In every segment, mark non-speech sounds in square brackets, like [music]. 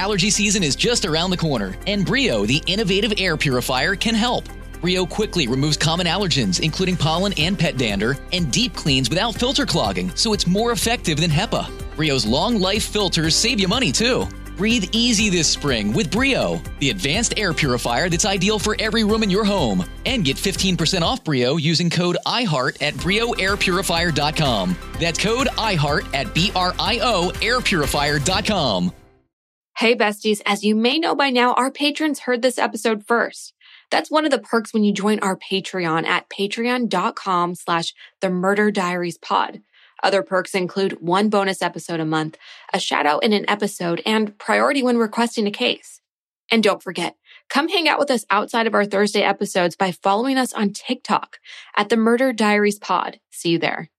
Allergy season is just around the corner, and Brio, the innovative air purifier, can help. Brio quickly removes common allergens, including pollen and pet dander, and deep cleans without filter clogging, so it's more effective than HEPA. Brio's long life filters save you money too. Breathe easy this spring with Brio, the advanced air purifier that's ideal for every room in your home. And get 15% off Brio using code IHEART at BrioAirPurifier.com. That's code IHEART at B R I O AirPurifier.com. Hey, besties, as you may know by now, our patrons heard this episode first. That's one of the perks when you join our Patreon at patreon.com slash the murder diaries pod. Other perks include one bonus episode a month, a shout out in an episode, and priority when requesting a case. And don't forget, come hang out with us outside of our Thursday episodes by following us on TikTok at the Murder Diaries Pod. See you there.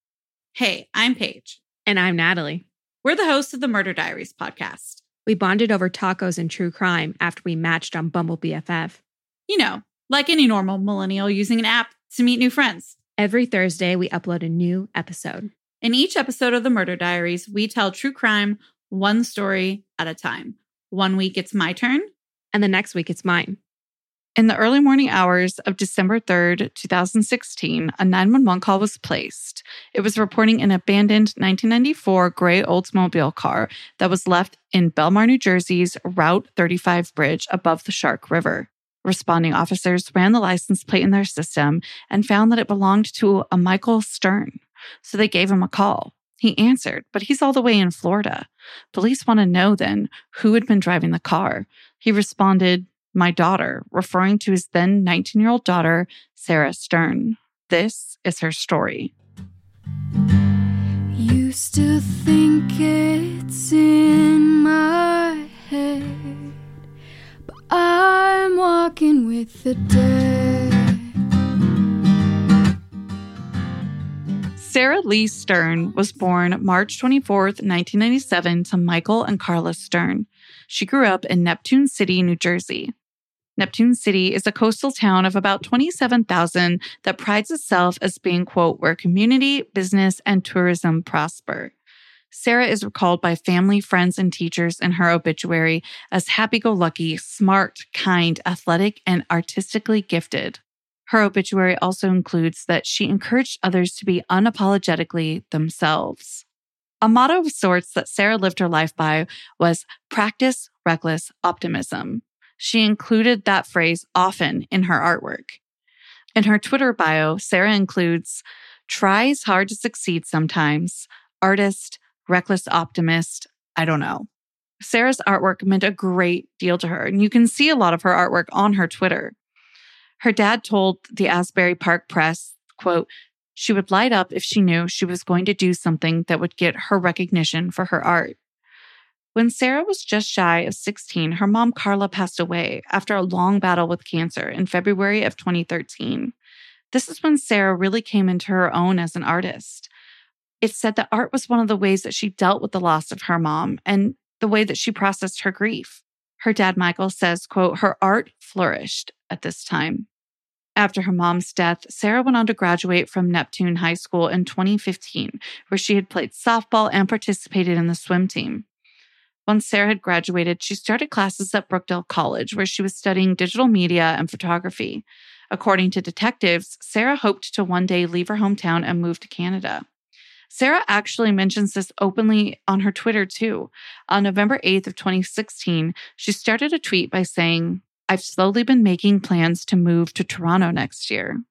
Hey, I'm Paige. And I'm Natalie. We're the hosts of the Murder Diaries podcast. We bonded over tacos and true crime after we matched on Bumble BFF. You know, like any normal millennial using an app to meet new friends. Every Thursday, we upload a new episode. In each episode of the Murder Diaries, we tell true crime one story at a time. One week it's my turn, and the next week it's mine. In the early morning hours of December 3rd, 2016, a 911 call was placed. It was reporting an abandoned 1994 gray Oldsmobile car that was left in Belmar, New Jersey's Route 35 bridge above the Shark River. Responding officers ran the license plate in their system and found that it belonged to a Michael Stern. So they gave him a call. He answered, but he's all the way in Florida. Police want to know then who had been driving the car. He responded, My daughter, referring to his then 19 year old daughter, Sarah Stern. This is her story. Used to think it's in my head, but I'm walking with the dead. Sarah Lee Stern was born March 24, 1997, to Michael and Carla Stern. She grew up in Neptune City, New Jersey. Neptune City is a coastal town of about 27,000 that prides itself as being, quote, where community, business, and tourism prosper. Sarah is recalled by family, friends, and teachers in her obituary as happy go lucky, smart, kind, athletic, and artistically gifted. Her obituary also includes that she encouraged others to be unapologetically themselves. A motto of sorts that Sarah lived her life by was practice reckless optimism. She included that phrase often in her artwork. In her Twitter bio, Sarah includes tries hard to succeed sometimes, artist, reckless optimist, I don't know. Sarah's artwork meant a great deal to her, and you can see a lot of her artwork on her Twitter. Her dad told the Asbury Park Press, quote, she would light up if she knew she was going to do something that would get her recognition for her art. When Sarah was just shy of 16, her mom Carla passed away after a long battle with cancer in February of 2013. This is when Sarah really came into her own as an artist. It said that art was one of the ways that she dealt with the loss of her mom and the way that she processed her grief. Her dad Michael says, quote, her art flourished at this time. After her mom's death, Sarah went on to graduate from Neptune High School in 2015, where she had played softball and participated in the swim team. Once Sarah had graduated, she started classes at Brookdale College, where she was studying digital media and photography. According to detectives, Sarah hoped to one day leave her hometown and move to Canada. Sarah actually mentions this openly on her Twitter too. On November 8th of 2016, she started a tweet by saying, I've slowly been making plans to move to Toronto next year.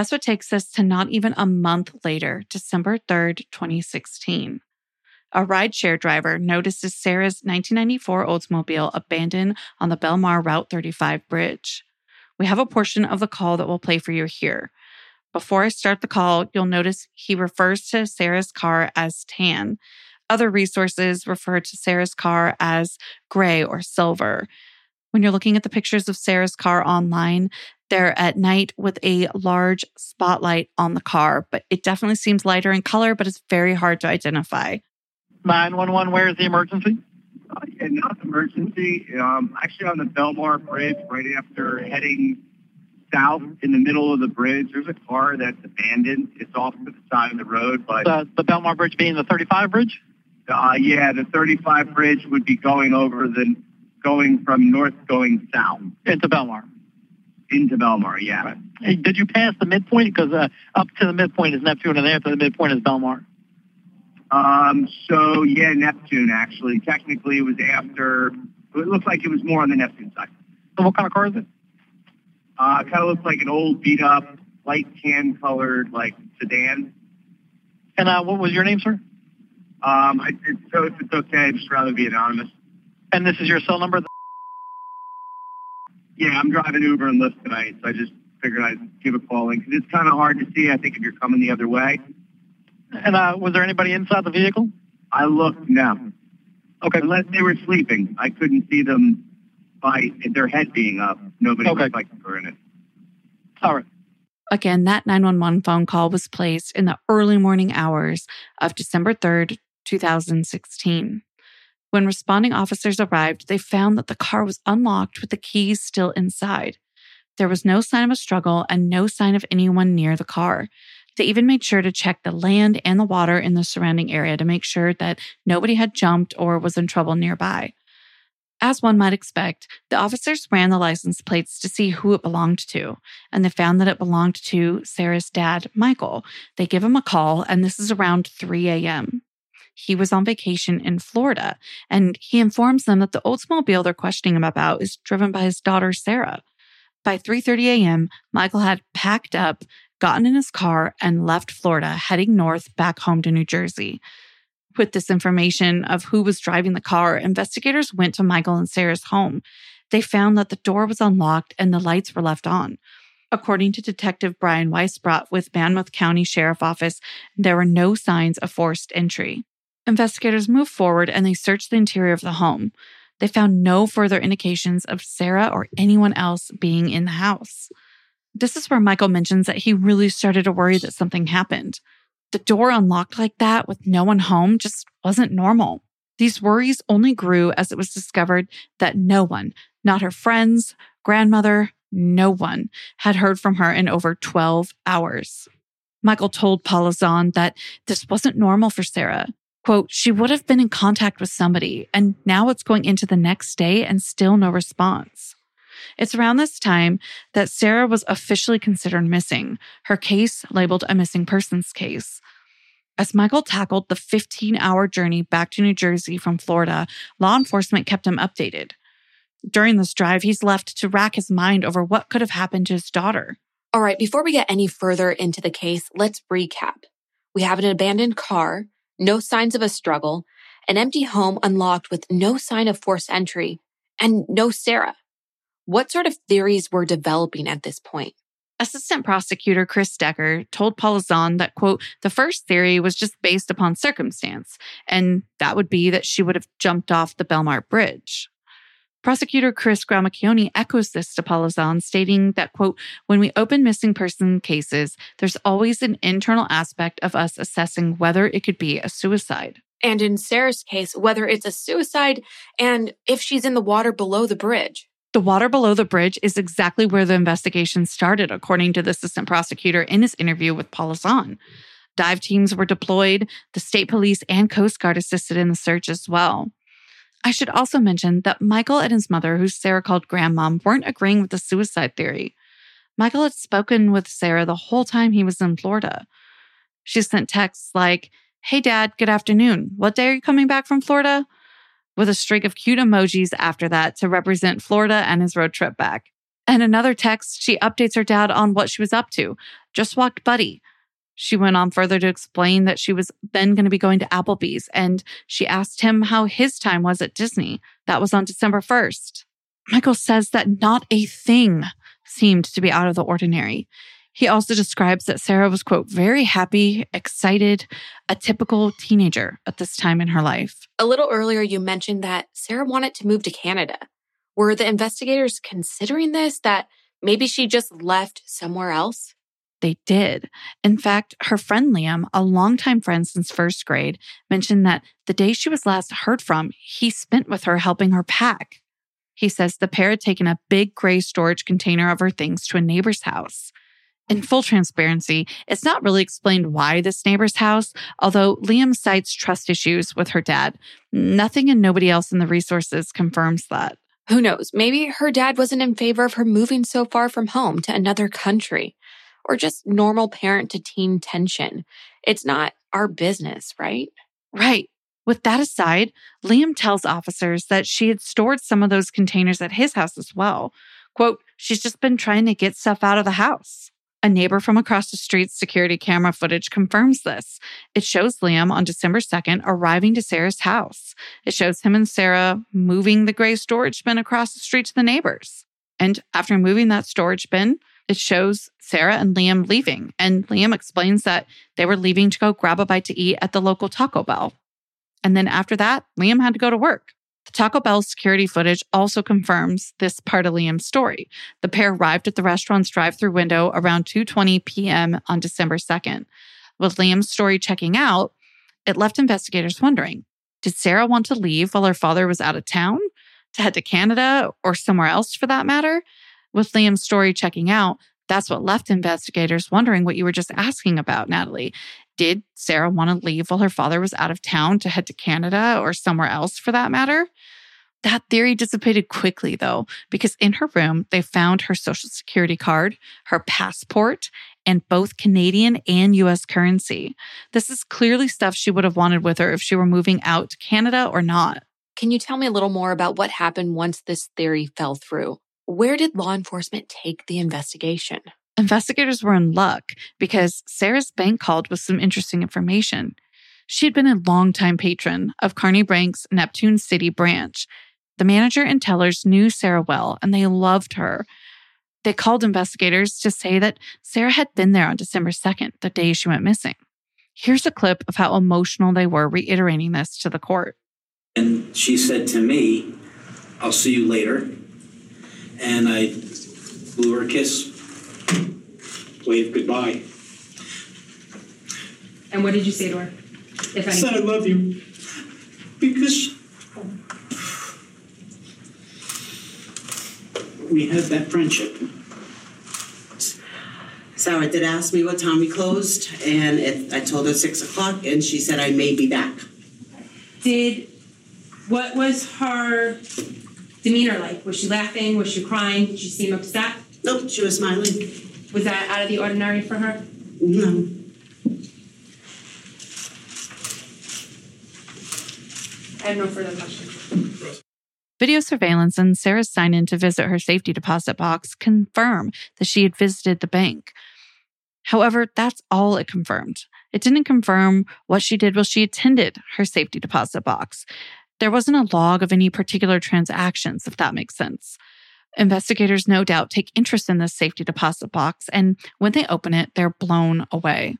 That's what takes us to not even a month later, December 3rd, 2016. A rideshare driver notices Sarah's 1994 Oldsmobile abandoned on the Belmar Route 35 bridge. We have a portion of the call that we'll play for you here. Before I start the call, you'll notice he refers to Sarah's car as tan. Other resources refer to Sarah's car as gray or silver. When you're looking at the pictures of Sarah's car online, they're at night with a large spotlight on the car, but it definitely seems lighter in color, but it's very hard to identify. 911, where is the emergency? Uh, yeah, not emergency. Um, actually, on the Belmar Bridge, right after heading south in the middle of the bridge, there's a car that's abandoned. It's off to the side of the road, but The, the Belmar Bridge being the 35 bridge? uh, yeah, the 35 bridge would be going over the going from north going south Into Belmar. Into Belmar. Yeah. Hey, did you pass the midpoint? Because uh, up to the midpoint is Neptune, and after the midpoint is Belmar. Um, so yeah, Neptune actually. Technically, it was after. It looked like it was more on the Neptune side. So what kind of car is it? Uh, kind of looks like an old beat up, light tan colored like sedan. And uh, what was your name, sir? Um, I, so if it's okay, I'd just rather be anonymous. And this is your cell number? Yeah, I'm driving Uber and Lyft tonight, so I just figured I'd give a call in because it's kind of hard to see. I think if you're coming the other way. And uh, was there anybody inside the vehicle? I looked no. Okay. Unless they were sleeping, I couldn't see them by their head being up. Nobody Okay. looked like they were in it. All right. Again, that 911 phone call was placed in the early morning hours of December 3rd, 2016. When responding officers arrived, they found that the car was unlocked with the keys still inside. There was no sign of a struggle and no sign of anyone near the car. They even made sure to check the land and the water in the surrounding area to make sure that nobody had jumped or was in trouble nearby. As one might expect, the officers ran the license plates to see who it belonged to, and they found that it belonged to Sarah's dad, Michael. They give him a call, and this is around 3 a.m. He was on vacation in Florida, and he informs them that the Oldsmobile they're questioning him about is driven by his daughter, Sarah. By 3:30 a.m., Michael had packed up, gotten in his car, and left Florida, heading north back home to New Jersey. With this information of who was driving the car, investigators went to Michael and Sarah's home. They found that the door was unlocked and the lights were left on. According to Detective Brian Weisbrot with Monmouth County Sheriff Office, there were no signs of forced entry. Investigators moved forward and they searched the interior of the home. They found no further indications of Sarah or anyone else being in the house. This is where Michael mentions that he really started to worry that something happened. The door unlocked like that with no one home just wasn't normal. These worries only grew as it was discovered that no one, not her friends, grandmother, no one, had heard from her in over 12 hours. Michael told Paula Zahn that this wasn't normal for Sarah. Quote, she would have been in contact with somebody, and now it's going into the next day and still no response. It's around this time that Sarah was officially considered missing, her case labeled a missing persons case. As Michael tackled the 15 hour journey back to New Jersey from Florida, law enforcement kept him updated. During this drive, he's left to rack his mind over what could have happened to his daughter. All right, before we get any further into the case, let's recap. We have an abandoned car, no signs of a struggle, an empty home unlocked with no sign of forced entry, and no Sarah. What sort of theories were developing at this point? Assistant prosecutor Chris Decker told Paula Zahn that, quote, the first theory was just based upon circumstance, and that would be that she would have jumped off the Belmar Bridge. Prosecutor Chris Gramiccioni echoes this to Paula Zahn, stating that, quote, when we open missing person cases, there's always an internal aspect of us assessing whether it could be a suicide. And in Sarah's case, whether it's a suicide and if she's in the water below the bridge. The water below the bridge is exactly where the investigation started, according to the assistant prosecutor in his interview with Paula Zahn. Dive teams were deployed, the state police and Coast Guard assisted in the search as well. I should also mention that Michael and his mother, who Sarah called grandmom, weren't agreeing with the suicide theory. Michael had spoken with Sarah the whole time he was in Florida. She sent texts like, Hey, Dad, good afternoon. What day are you coming back from Florida? With a streak of cute emojis after that to represent Florida and his road trip back. And another text, she updates her dad on what she was up to. Just walked Buddy. She went on further to explain that she was then going to be going to Applebee's and she asked him how his time was at Disney. That was on December 1st. Michael says that not a thing seemed to be out of the ordinary. He also describes that Sarah was, quote, very happy, excited, a typical teenager at this time in her life. A little earlier, you mentioned that Sarah wanted to move to Canada. Were the investigators considering this, that maybe she just left somewhere else? They did. In fact, her friend Liam, a longtime friend since first grade, mentioned that the day she was last heard from, he spent with her helping her pack. He says the pair had taken a big gray storage container of her things to a neighbor's house. In full transparency, it's not really explained why this neighbor's house, although Liam cites trust issues with her dad. Nothing and nobody else in the resources confirms that. Who knows? Maybe her dad wasn't in favor of her moving so far from home to another country or just normal parent to teen tension. It's not our business, right? Right. With that aside, Liam tells officers that she had stored some of those containers at his house as well. Quote, she's just been trying to get stuff out of the house. A neighbor from across the street's security camera footage confirms this. It shows Liam on December 2nd arriving to Sarah's house. It shows him and Sarah moving the gray storage bin across the street to the neighbors. And after moving that storage bin, it shows Sarah and Liam leaving. And Liam explains that they were leaving to go grab a bite to eat at the local Taco Bell. And then after that, Liam had to go to work. The Taco Bell security footage also confirms this part of Liam's story. The pair arrived at the restaurant's drive-through window around 2:20 p.m. on December 2nd. With Liam's story checking out, it left investigators wondering, did Sarah want to leave while her father was out of town to head to Canada or somewhere else for that matter? With Liam's story checking out, that's what left investigators wondering what you were just asking about, Natalie. Did Sarah want to leave while her father was out of town to head to Canada or somewhere else for that matter? That theory dissipated quickly, though, because in her room, they found her social security card, her passport, and both Canadian and US currency. This is clearly stuff she would have wanted with her if she were moving out to Canada or not. Can you tell me a little more about what happened once this theory fell through? Where did law enforcement take the investigation? Investigators were in luck because Sarah's bank called with some interesting information. She had been a longtime patron of Kearny Bank's Neptune City branch. The manager and tellers knew Sarah well and they loved her. They called investigators to say that Sarah had been there on December 2nd, the day she went missing. Here's a clip of how emotional they were reiterating this to the court. And she said to me, I'll see you later. And I blew her a kiss wave goodbye. And what did you say to her? If I said I love you because we had that friendship. Sarah did ask me what time we closed, and it, I told her six o'clock, and she said I may be back. Did what was her demeanor like? Was she laughing? Was she crying? Did she seem upset? Nope, she was smiling. Was that out of the ordinary for her? No. I have no further questions. Video surveillance and Sarah's sign in to visit her safety deposit box confirm that she had visited the bank. However, that's all it confirmed. It didn't confirm what she did while she attended her safety deposit box. There wasn't a log of any particular transactions, if that makes sense. Investigators no doubt take interest in this safety deposit box, and when they open it, they're blown away.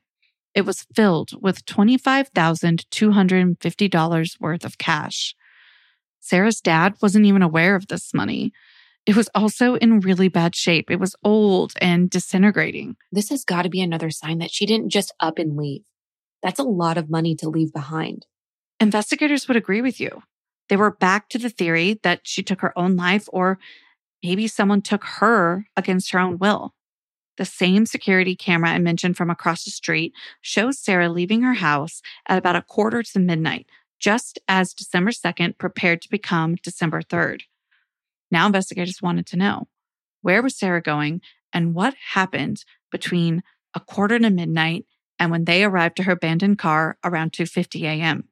It was filled with $25,250 worth of cash. Sarah's dad wasn't even aware of this money. It was also in really bad shape. It was old and disintegrating. This has got to be another sign that she didn't just up and leave. That's a lot of money to leave behind. Investigators would agree with you. They were back to the theory that she took her own life or Maybe someone took her against her own will. The same security camera I mentioned from across the street shows Sarah leaving her house at about a quarter to midnight, just as December 2nd prepared to become December 3rd. Now investigators wanted to know where was Sarah going and what happened between a quarter to midnight and when they arrived to her abandoned car around 2:50 a.m.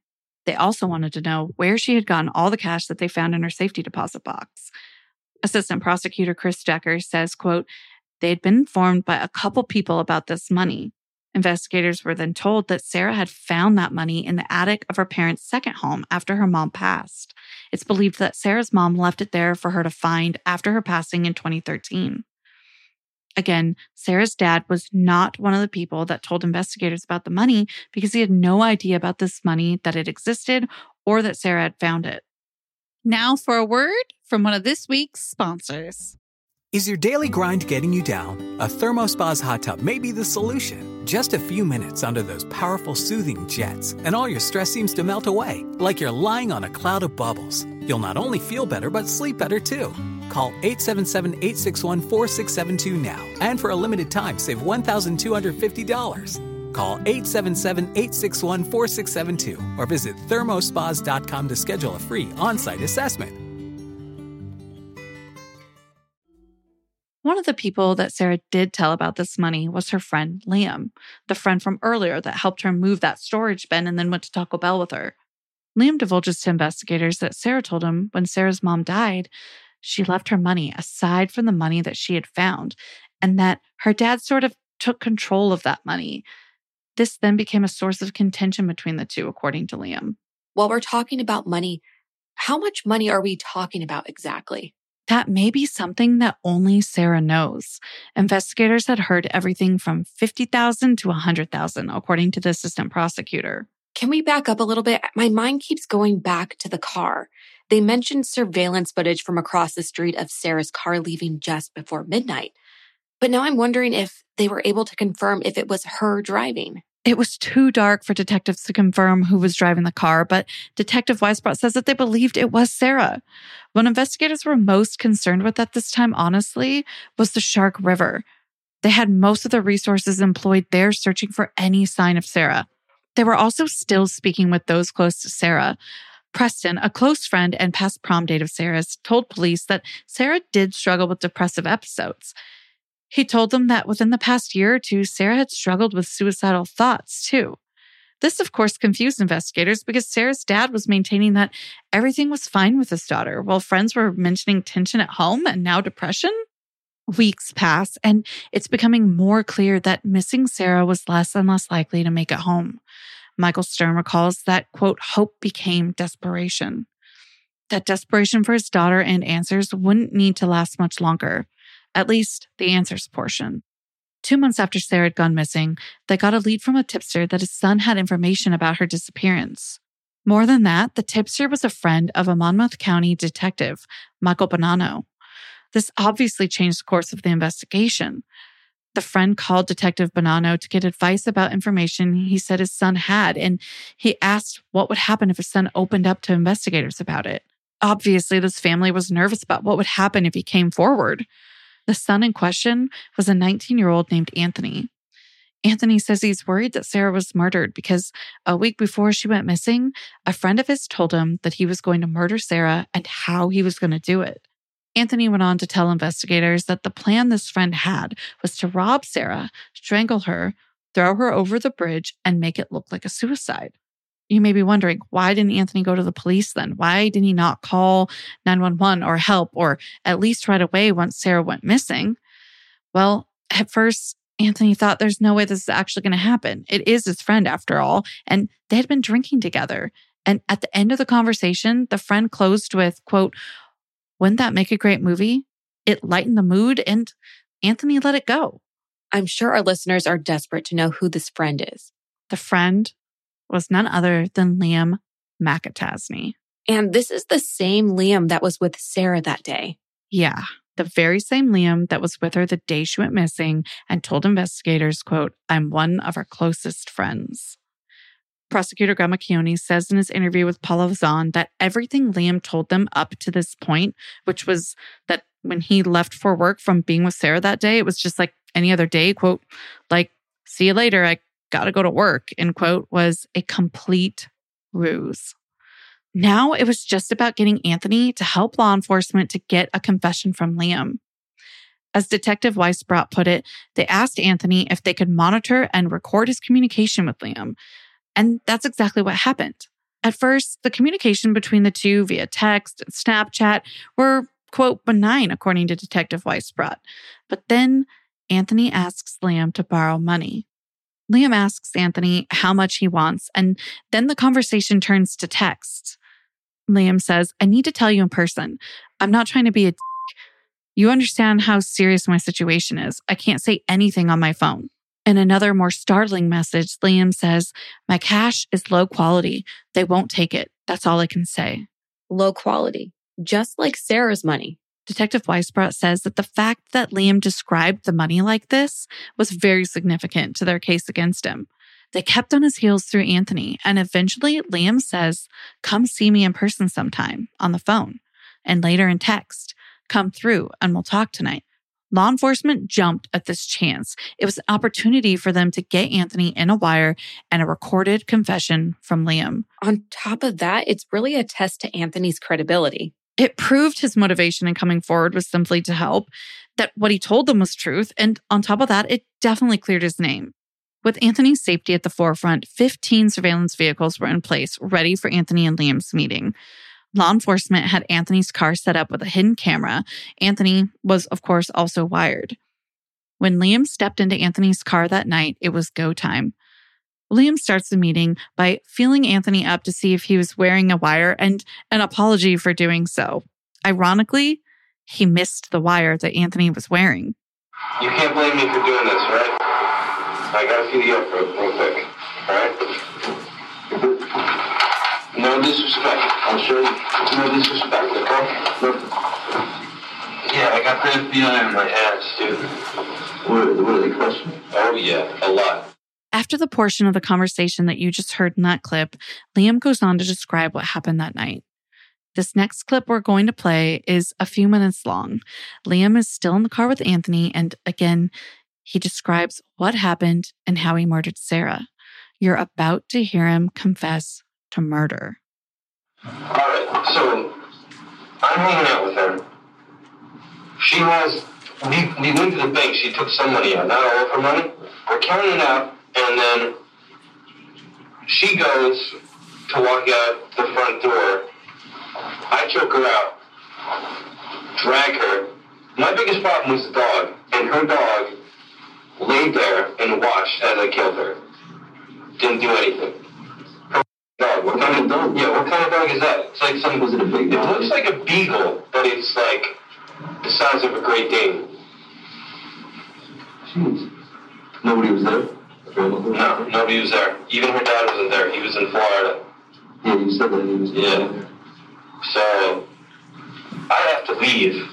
They also wanted to know where she had gotten all the cash that they found in her safety deposit box. Assistant prosecutor Chris Decker says, quote, they had been informed by a couple people about this money. Investigators were then told that Sarah had found that money in the attic of her parents' second home after her mom passed. It's believed that Sarah's mom left it there for her to find after her passing in 2013. Again, Sarah's dad was not one of the people that told investigators about the money because he had no idea about this money that it existed or that Sarah had found it. Now for a word from one of this week's sponsors. Is your daily grind getting you down? A Thermospa's hot tub may be the solution. Just a few minutes under those powerful soothing jets, and all your stress seems to melt away, like you're lying on a cloud of bubbles. You'll not only feel better, but sleep better too. Call 877 861 4672 now, and for a limited time, save $1,250. Call 877 861 4672 or visit thermospas.com to schedule a free on site assessment. One of the people that Sarah did tell about this money was her friend Liam, the friend from earlier that helped her move that storage bin and then went to Taco Bell with her. Liam divulges to investigators that Sarah told him when Sarah's mom died, she left her money aside from the money that she had found, and that her dad sort of took control of that money. This then became a source of contention between the two, according to Liam. While we're talking about money, how much money are we talking about exactly? That may be something that only Sarah knows. Investigators had heard everything from 50,000 to 100,000, according to the assistant prosecutor. Can we back up a little bit? My mind keeps going back to the car. They mentioned surveillance footage from across the street of Sarah's car leaving just before midnight. But now I'm wondering if they were able to confirm if it was her driving. It was too dark for detectives to confirm who was driving the car, but Detective Weisbrot says that they believed it was Sarah. What investigators were most concerned with at this time, honestly, was the Shark River. They had most of the resources employed there searching for any sign of Sarah. They were also still speaking with those close to Sarah. Preston, a close friend and past prom date of Sarah's, told police that Sarah did struggle with depressive episodes. He told them that within the past year or two, Sarah had struggled with suicidal thoughts too. This, of course, confused investigators because Sarah's dad was maintaining that everything was fine with his daughter, while friends were mentioning tension at home and now depression. Weeks pass, and it's becoming more clear that missing Sarah was less and less likely to make it home. Michael Stern recalls that, quote, hope became desperation. That desperation for his daughter and answers wouldn't need to last much longer at least the answers portion. Two months after Sarah had gone missing, they got a lead from a tipster that his son had information about her disappearance. More than that, the tipster was a friend of a Monmouth County detective, Michael Bonanno. This obviously changed the course of the investigation. The friend called Detective Bonanno to get advice about information he said his son had, and he asked what would happen if his son opened up to investigators about it. Obviously, this family was nervous about what would happen if he came forward. The son in question was a 19 year old named Anthony. Anthony says he's worried that Sarah was murdered because a week before she went missing, a friend of his told him that he was going to murder Sarah and how he was going to do it. Anthony went on to tell investigators that the plan this friend had was to rob Sarah, strangle her, throw her over the bridge, and make it look like a suicide you may be wondering, why didn't Anthony go to the police then? Why did he not call 911 or help or at least right away once Sarah went missing? Well, at first, Anthony thought there's no way this is actually going to happen. It is his friend after all. And they had been drinking together. And at the end of the conversation, the friend closed with, quote, wouldn't that make a great movie? It lightened the mood and Anthony let it go. I'm sure our listeners are desperate to know who this friend is. The friend was none other than Liam McAtasney. And this is the same Liam that was with Sarah that day. Yeah, the very same Liam that was with her the day she went missing and told investigators, quote, I'm one of our closest friends. Prosecutor Gramiccioni says in his interview with Paula Zahn that everything Liam told them up to this point, which was that when he left for work from being with Sarah that day, it was just like any other day, quote, like, see you later. I gotta go to work, end quote, was a complete ruse. Now it was just about getting Anthony to help law enforcement to get a confession from Liam. As Detective Weisbrot put it, they asked Anthony if they could monitor and record his communication with Liam. And that's exactly what happened. At first, the communication between the two via text and Snapchat were, quote, benign, according to Detective Weisbrot. But then Anthony asks Liam to borrow money. Liam asks Anthony how much he wants, and then the conversation turns to text. Liam says, I need to tell you in person. I'm not trying to be a. You understand how serious my situation is. I can't say anything on my phone. In another more startling message, Liam says, My cash is low quality. They won't take it. That's all I can say. Low quality, just like Sarah's money. Detective Weisbrot says that the fact that Liam described the money like this was very significant to their case against him. They kept on his heels through Anthony, and eventually Liam says, Come see me in person sometime on the phone, and later in text, Come through and we'll talk tonight. Law enforcement jumped at this chance. It was an opportunity for them to get Anthony in a wire and a recorded confession from Liam. On top of that, it's really a test to Anthony's credibility. It proved his motivation in coming forward was simply to help, that what he told them was truth. And on top of that, it definitely cleared his name. With Anthony's safety at the forefront, 15 surveillance vehicles were in place, ready for Anthony and Liam's meeting. Law enforcement had Anthony's car set up with a hidden camera. Anthony was, of course, also wired. When Liam stepped into Anthony's car that night, it was go time. Liam starts the meeting by feeling Anthony up to see if he was wearing a wire and an apology for doing so. Ironically, he missed the wire that Anthony was wearing. You can't blame me for doing this, right? I gotta see the up real, quick, alright? No disrespect. I'm sure no disrespect, okay? No. Yeah, I got the FBI on my ass, dude. What, what are they questioning? Oh, yeah, a lot. After the portion of the conversation that you just heard in that clip, Liam goes on to describe what happened that night. This next clip we're going to play is a few minutes long. Liam is still in the car with Anthony, and again, he describes what happened and how he murdered Sarah. You're about to hear him confess to murder. Alright, so I'm hanging out with her. She has, we, we went to the bank, she took some money out, not all of her money. We're counting it out, and then she goes to walk out the front door. I choke her out, drag her. My biggest problem was the dog, and her dog laid there and watched as I killed her. Didn't do anything. Dog. What kind of dog? Yeah, what kind of dog is that? It's like some. Was it a big dog? It looks like a beagle, but it's like the size of a Great Dane. Jeez. Nobody was there. No, nobody was there. Even her dad wasn't there. He was in Florida. Yeah, you said that he was. Yeah. So I have to leave.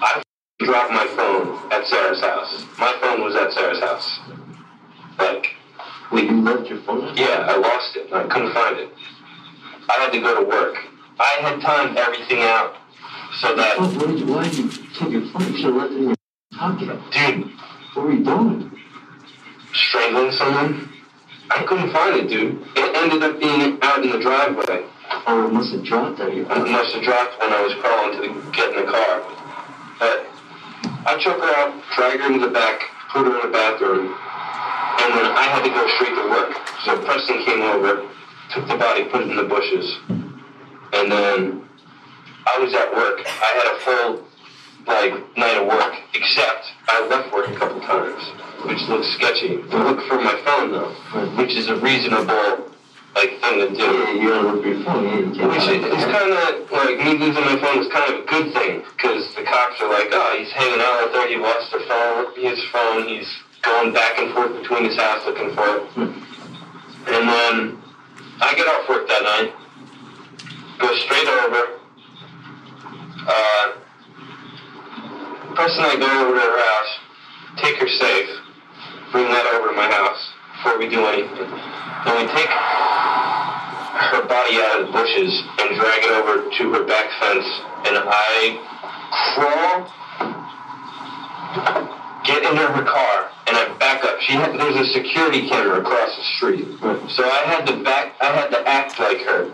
I dropped my phone at Sarah's house. My phone was at Sarah's house. Like, wait, you left your phone? Yeah, I lost it. I couldn't find it. I had to go to work. I had timed everything out so that. Why did you, why did you take your phone? You should have left it in your pocket. Dude, what were you doing? Strangling someone? I couldn't find it, dude. It ended up being out in the driveway. Oh, it must have dropped at you. It must have dropped when I was crawling to the, get in the car. But I took her out, dragged her into the back, put her in the bathroom, and then I had to go straight to work. So Preston came over, took the body, put it in the bushes, and then I was at work. I had a full like night of work, except I left work a couple times, which looks sketchy. To look for my phone though, which is a reasonable like thing to do. Yeah, you don't look for your phone. Which is, it's kind of like me losing my phone is kind of a good thing because the cops are like, oh, he's hanging out out there. He lost the phone, his phone. He's going back and forth between his house looking for it. And then I get off work that night, go straight over. Uh, I go over to her house, take her safe, bring that over to my house before we do anything. Then we take her body out of the bushes and drag it over to her back fence, and I crawl, get into her car, and I back up. She had, there's a security camera across the street, so I had to back. I had to act like her.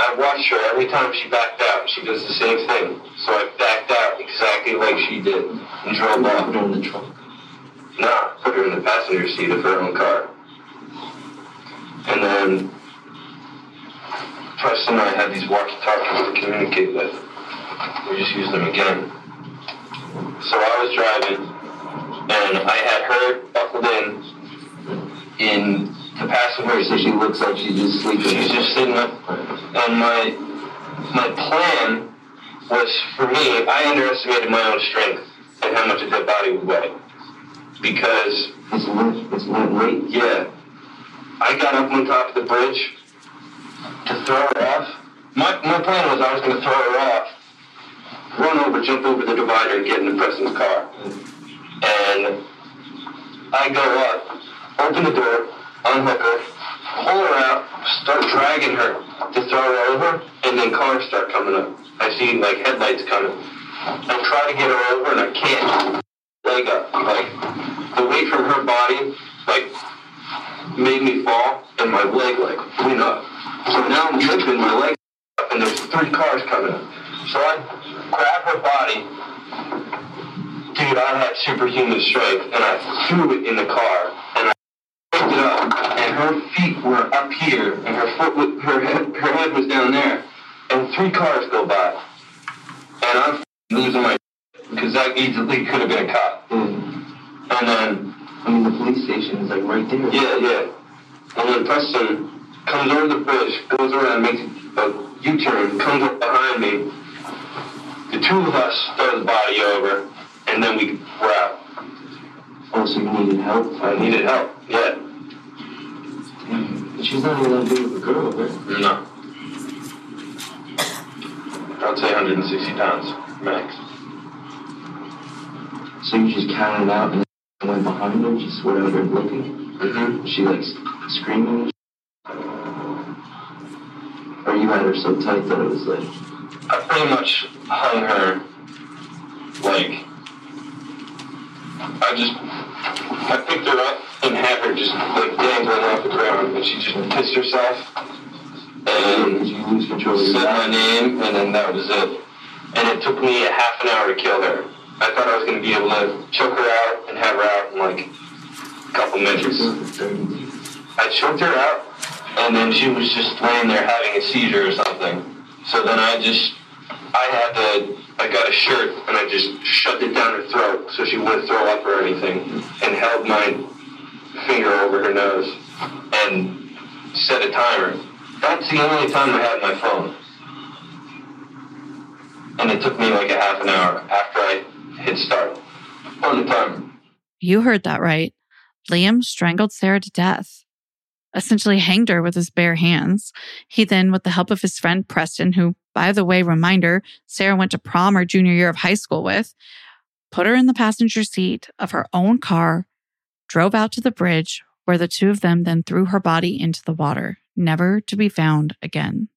I watched her every time she backed out. She does the same thing. So I backed out exactly like she did and drove off. Put in the trunk. Nah, put her in the passenger seat of her own car. And then Preston and I had these walkie-talkies to communicate with. We just used them again. So I was driving, and I had her buckled in in the passenger seat. She looks like she's just sleeping. She's just sitting up. And my my plan was for me. I underestimated my own strength and how much dead body would weigh because it's lit. It's lit weight. Yeah. I got up on top of the bridge to throw her off. My, my plan was I was going to throw her off, run over, jump over the divider, and get in the Preston's car. And I go up, open the door, unhook her, pull her out, start dragging her to throw her over, and then cars start coming up. I see like headlights coming. I try to get her over, and I can't. Leg up, like the weight from her body, like made me fall, and my leg like went up. So now I'm tripping, my leg up, and there's three cars coming up. So I grab her body. Dude, I had superhuman strength, and I threw it in the car, and I picked it up, and her feet were up here, and her foot, was, her head, her head was down there, and three cars go by, and I'm losing my because that easily could have been a cop. Hmm. And then, I mean, the police station is like right there. Yeah, yeah. And then Preston comes over the bridge, goes around, makes a U-turn, comes up behind me. The two of us throw the body over, and then we were out. Oh, so you needed help? I needed help, yeah. But She's not even that big of a girl, right? No. I'd say 160 pounds, max. So you just counted out and went behind her, just whatever, looking? Mm-hmm. She like screaming? Or you had her so tight that it was like. I pretty much hung her like. I just. I picked her up and had her just like dangling off the ground, and she just pissed herself. And you lose control said my name, and then that was it. And it took me a half an hour to kill her. I thought I was going to be able to choke her out and have her out in like a couple minutes. I choked her out, and then she was just laying there having a seizure or something. So then I just, I had to, I got a shirt and I just shoved it down her throat so she wouldn't throw up or anything, and held my finger over her nose and set a timer. That's the only time I had my phone. And it took me like a half an hour after I hit start on the timer. You heard that right. Liam strangled Sarah to death, essentially hanged her with his bare hands. He then, with the help of his friend Preston, who, by the way, reminder, Sarah went to prom her junior year of high school with, put her in the passenger seat of her own car, drove out to the bridge, where the two of them then threw her body into the water, never to be found again.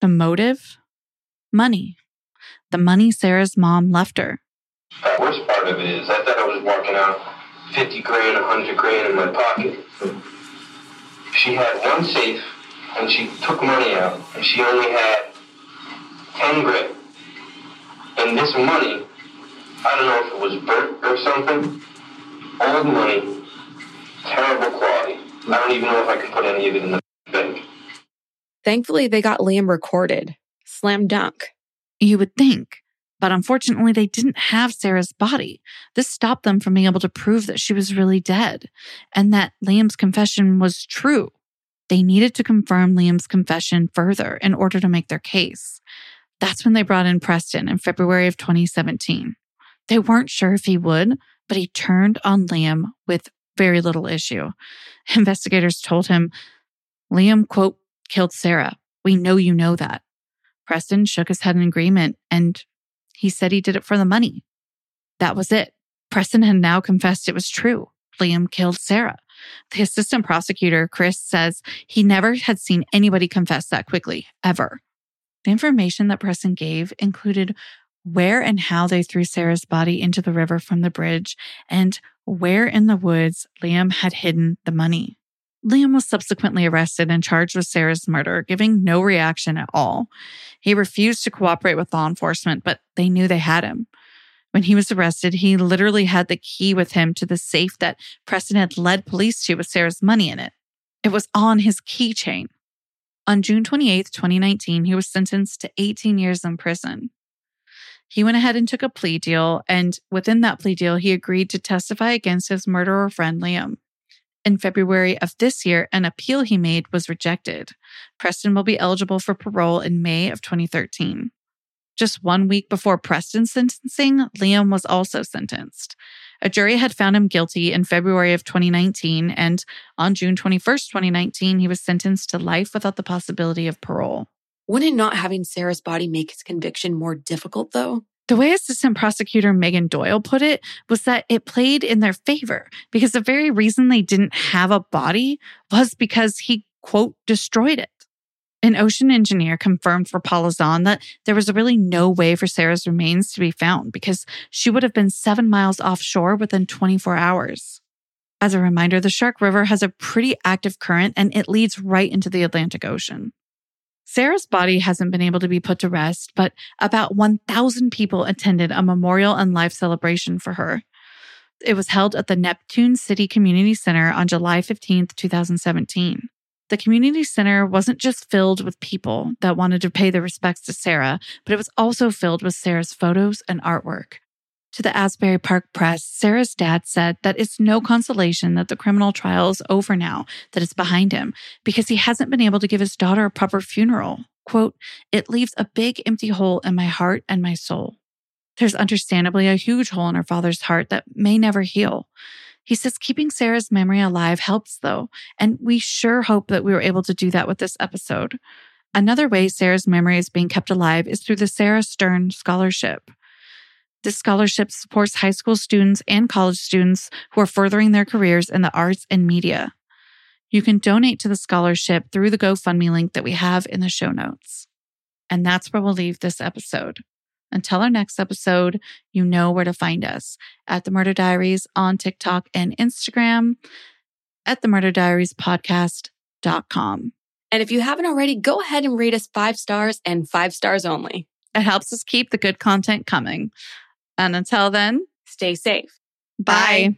The motive? Money. The money Sarah's mom left her. The worst part of it is I thought I was walking out 50 grand, 100 grand in my pocket. She had one safe and she took money out and she only had 10 grand. And this money, I don't know if it was burnt or something, old money, terrible quality. I don't even know if I can put any of it in the bank. Thankfully, they got Liam recorded. Slam dunk. You would think. But unfortunately, they didn't have Sarah's body. This stopped them from being able to prove that she was really dead and that Liam's confession was true. They needed to confirm Liam's confession further in order to make their case. That's when they brought in Preston in February of 2017. They weren't sure if he would, but he turned on Liam with very little issue. [laughs] Investigators told him, Liam, quote, killed Sarah. We know you know that. Preston shook his head in agreement and he said he did it for the money. That was it. Preston had now confessed it was true. Liam killed Sarah. The assistant prosecutor, Chris, says he never had seen anybody confess that quickly, ever. The information that Preston gave included where and how they threw Sarah's body into the river from the bridge and where in the woods Liam had hidden the money. Liam was subsequently arrested and charged with Sarah's murder, giving no reaction at all. He refused to cooperate with law enforcement, but they knew they had him. When he was arrested, he literally had the key with him to the safe that Preston had led police to with Sarah's money in it. It was on his keychain. On June 28, 2019, he was sentenced to 18 years in prison. He went ahead and took a plea deal, and within that plea deal, he agreed to testify against his murderer friend Liam. In February of this year, an appeal he made was rejected. Preston will be eligible for parole in May of 2013. Just one week before Preston's sentencing, Liam was also sentenced. A jury had found him guilty in February of 2019, and on June 21st, 2019, he was sentenced to life without the possibility of parole. Wouldn't not having Sarah's body make his conviction more difficult, though? The way Assistant Prosecutor Megan Doyle put it was that it played in their favor because the very reason they didn't have a body was because he, quote, destroyed it. An ocean engineer confirmed for Paula Zahn that there was really no way for Sarah's remains to be found because she would have been seven miles offshore within 24 hours. As a reminder, the Shark River has a pretty active current and it leads right into the Atlantic Ocean. Sarah's body hasn't been able to be put to rest, but about 1,000 people attended a memorial and life celebration for her. It was held at the Neptune City Community Center on July 15, 2017. The community center wasn't just filled with people that wanted to pay their respects to Sarah, but it was also filled with Sarah's photos and artwork. To the Asbury Park Press, Sarah's dad said that it's no consolation that the criminal trial is over now, that it's behind him, because he hasn't been able to give his daughter a proper funeral. Quote, it leaves a big empty hole in my heart and my soul. There's understandably a huge hole in her father's heart that may never heal. He says keeping Sarah's memory alive helps, though, and we sure hope that we were able to do that with this episode. Another way Sarah's memory is being kept alive is through the Sarah Stern Scholarship. This scholarship supports high school students and college students who are furthering their careers in the arts and media. You can donate to the scholarship through the GoFundMe link that we have in the show notes. And that's where we'll leave this episode. Until our next episode, you know where to find us at the Murder Diaries on TikTok and Instagram, at the Murder Diaries podcast.com. And if you haven't already, go ahead and rate us five stars and five stars only. It helps us keep the good content coming. And until then, stay safe. Bye.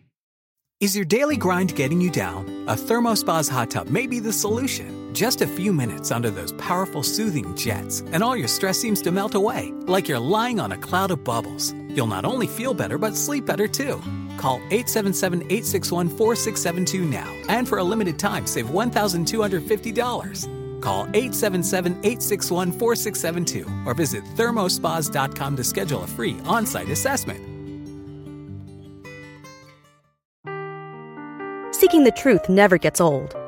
Is your daily grind getting you down? A Thermospa's hot tub may be the solution. Just a few minutes under those powerful soothing jets, and all your stress seems to melt away, like you're lying on a cloud of bubbles. You'll not only feel better, but sleep better too. Call 877 861 4672 now, and for a limited time, save $1,250. Call 877 861 4672 or visit thermospas.com to schedule a free on site assessment. Seeking the truth never gets old.